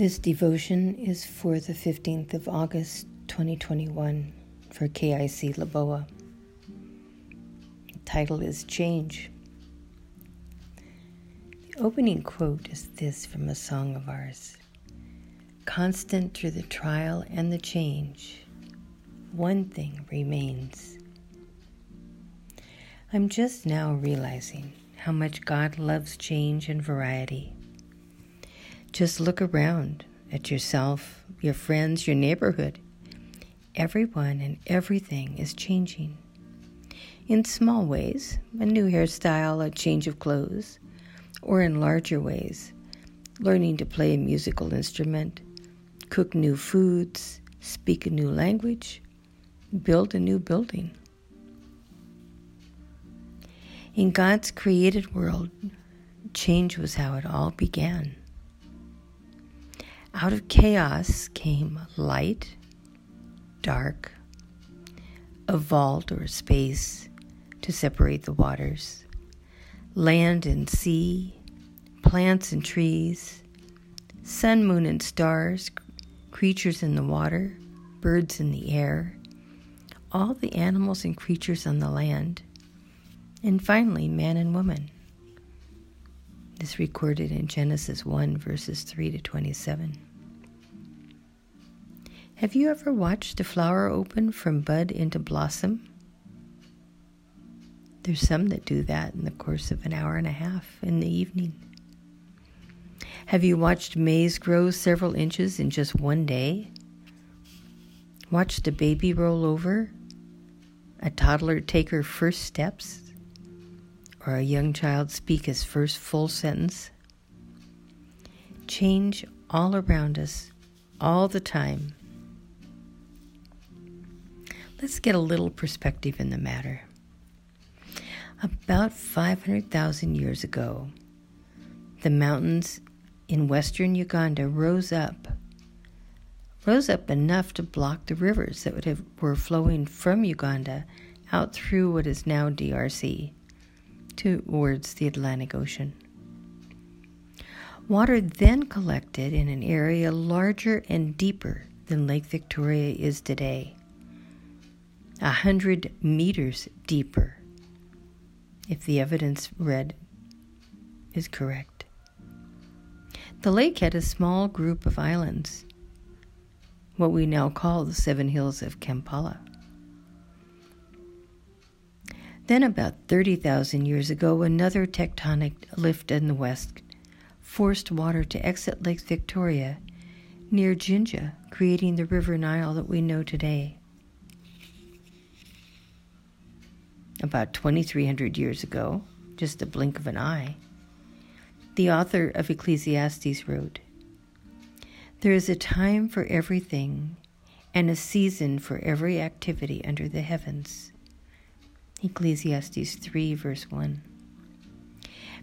This devotion is for the 15th of August 2021 for KIC Lubowa. The title is Change. The opening quote is this from a song of ours Constant through the trial and the change, one thing remains. I'm just now realizing how much God loves change and variety. Just look around at yourself, your friends, your neighborhood. Everyone and everything is changing. In small ways, a new hairstyle, a change of clothes, or in larger ways, learning to play a musical instrument, cook new foods, speak a new language, build a new building. In God's created world, change was how it all began. Out of chaos came light, dark, a vault or space to separate the waters, land and sea, plants and trees, sun, moon, and stars, creatures in the water, birds in the air, all the animals and creatures on the land, and finally man and woman. This recorded in Genesis 1, verses 3 to 27. Have you ever watched a flower open from bud into blossom? There's some that do that in the course of an hour and a half in the evening. Have you watched maize grow several inches in just one day? Watched a baby roll over? A toddler take her first steps? or a young child speak his first full sentence. Change all around us, all the time. Let's get a little perspective in the matter. About 500,000 years ago, the mountains in western Uganda rose up, rose up enough to block the rivers that have, were flowing from Uganda out through what is now DRC towards the Atlantic Ocean. Water then collected in an area larger and deeper than Lake Victoria is today, a hundred meters deeper, if the evidence read is correct. The lake had a small group of islands, what we now call the Seven Hills of Kampala. Then, about 30,000 years ago, another tectonic lift in the west forced water to exit Lake Victoria near Jinja, creating the River Nile that we know today. About 2,300 years ago, just a blink of an eye, the author of Ecclesiastes wrote There is a time for everything and a season for every activity under the heavens. Ecclesiastes 3, verse 1.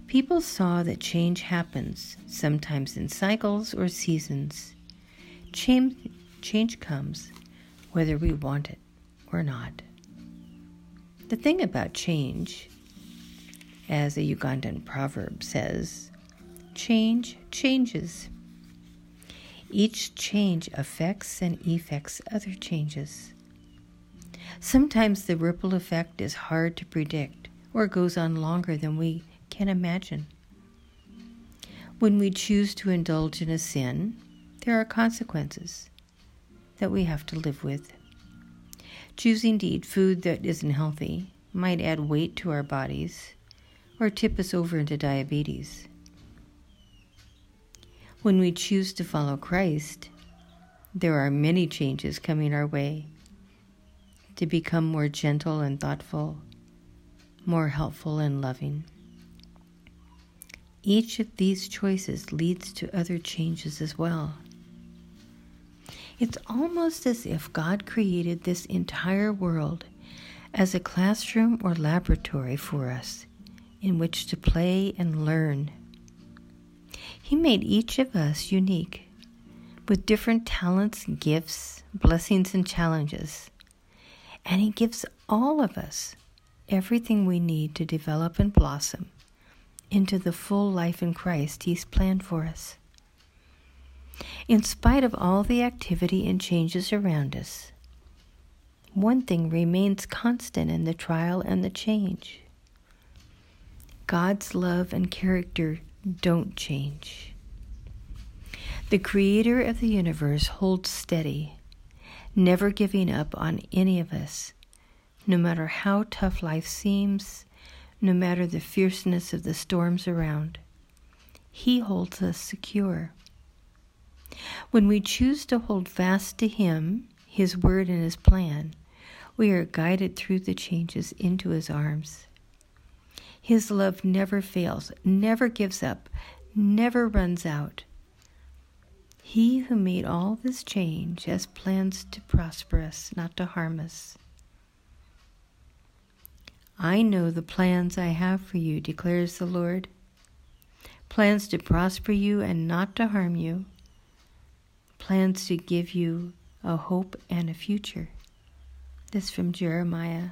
People saw that change happens, sometimes in cycles or seasons. Change, change comes whether we want it or not. The thing about change, as a Ugandan proverb says, change changes. Each change affects and effects other changes. Sometimes the ripple effect is hard to predict or goes on longer than we can imagine. When we choose to indulge in a sin, there are consequences that we have to live with. Choosing to eat food that isn't healthy might add weight to our bodies or tip us over into diabetes. When we choose to follow Christ, there are many changes coming our way to become more gentle and thoughtful, more helpful and loving. Each of these choices leads to other changes as well. It's almost as if God created this entire world as a classroom or laboratory for us in which to play and learn. He made each of us unique with different talents, gifts, blessings, and challenges. And He gives all of us everything we need to develop and blossom into the full life in Christ He's planned for us. In spite of all the activity and changes around us, one thing remains constant in the trial and the change God's love and character don't change. The Creator of the universe holds steady, never giving up on any of us, no matter how tough life seems, no matter the fierceness of the storms around. He holds us secure. When we choose to hold fast to Him, His Word, and His plan, we are guided through the changes into His arms. His love never fails, never gives up, never runs out. He who made all this change has plans to prosper us, not to harm us. I know the plans I have for you, declares the Lord plans to prosper you and not to harm you, plans to give you a hope and a future. This from Jeremiah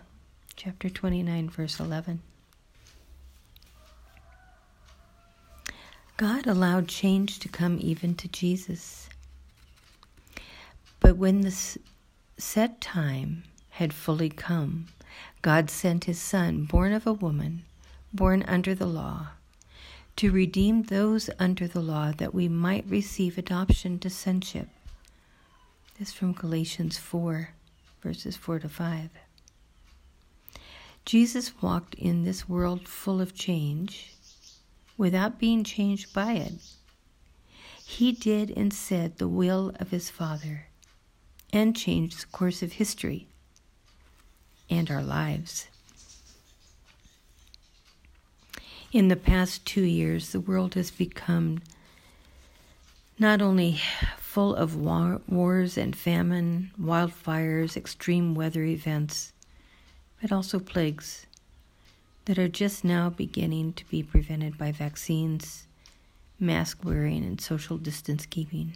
chapter 29, verse 11. God allowed change to come even to Jesus. But when the set time had fully come, God sent his Son, born of a woman, born under the law, to redeem those under the law that we might receive adoption to sonship. This from Galatians 4, verses 4 to 5. Jesus walked in this world full of change without being changed by it. He did and said the will of his Father and changed the course of history and our lives. In the past two years, the world has become not only full of war, wars and famine, wildfires, extreme weather events, but also plagues that are just now beginning to be prevented by vaccines, mask wearing, and social distance keeping.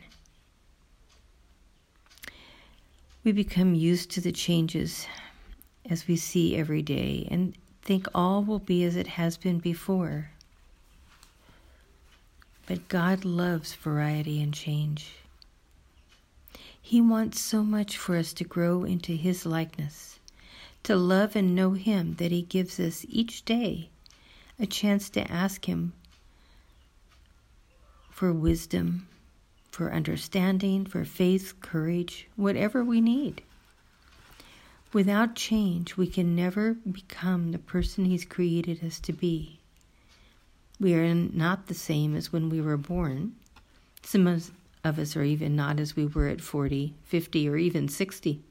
We become used to the changes as we see every day and think all will be as it has been before. But God loves variety and change. He wants so much for us to grow into His likeness to love and know Him that He gives us each day a chance to ask Him for wisdom, for understanding, for faith, courage, whatever we need. Without change, we can never become the person He's created us to be. We are not the same as when we were born. Some of us are even not as we were at 40, 50, or even 60.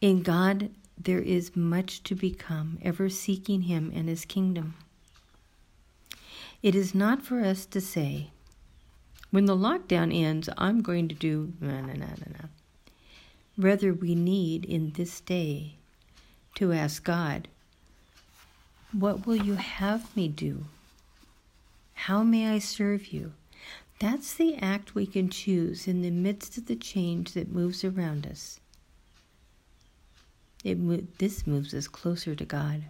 In God, there is much to become, ever seeking Him and His kingdom. It is not for us to say, when the lockdown ends, I'm going to do no, no, no, no, no. Rather, we need in this day to ask God, What will you have me do? How may I serve you? That's the act we can choose in the midst of the change that moves around us. It, this moves us closer to God.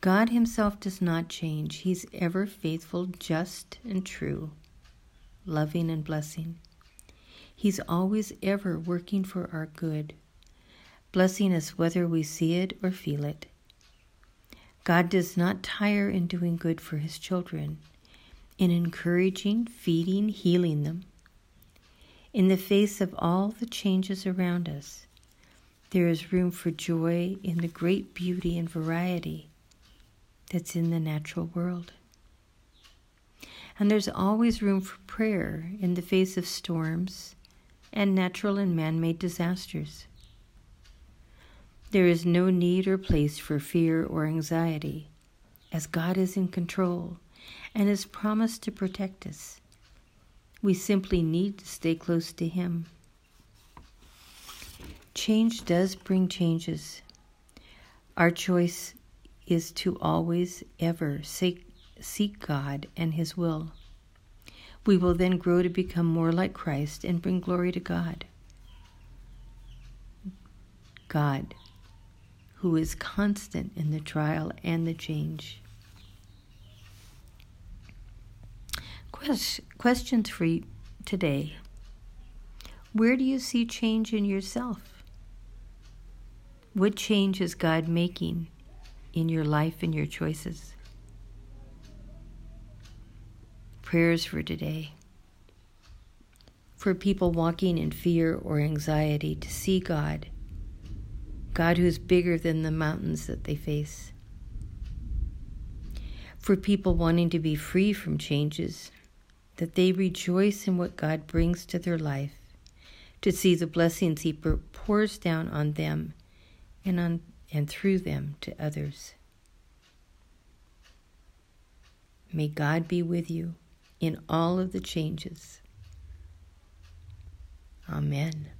God Himself does not change. He's ever faithful, just, and true, loving and blessing. He's always ever working for our good, blessing us whether we see it or feel it. God does not tire in doing good for His children, in encouraging, feeding, healing them. In the face of all the changes around us, there is room for joy in the great beauty and variety that's in the natural world. And there's always room for prayer in the face of storms and natural and man made disasters. There is no need or place for fear or anxiety, as God is in control and has promised to protect us. We simply need to stay close to Him. Change does bring changes. Our choice is to always, ever seek, seek God and His will. We will then grow to become more like Christ and bring glory to God. God, who is constant in the trial and the change. questions for you today. Where do you see change in yourself? What change is God making in your life and your choices? Prayers for today. For people walking in fear or anxiety to see God, God who is bigger than the mountains that they face. For people wanting to be free from changes, that they rejoice in what God brings to their life, to see the blessings He pours down on them and on and through them to others. May God be with you in all of the changes. Amen.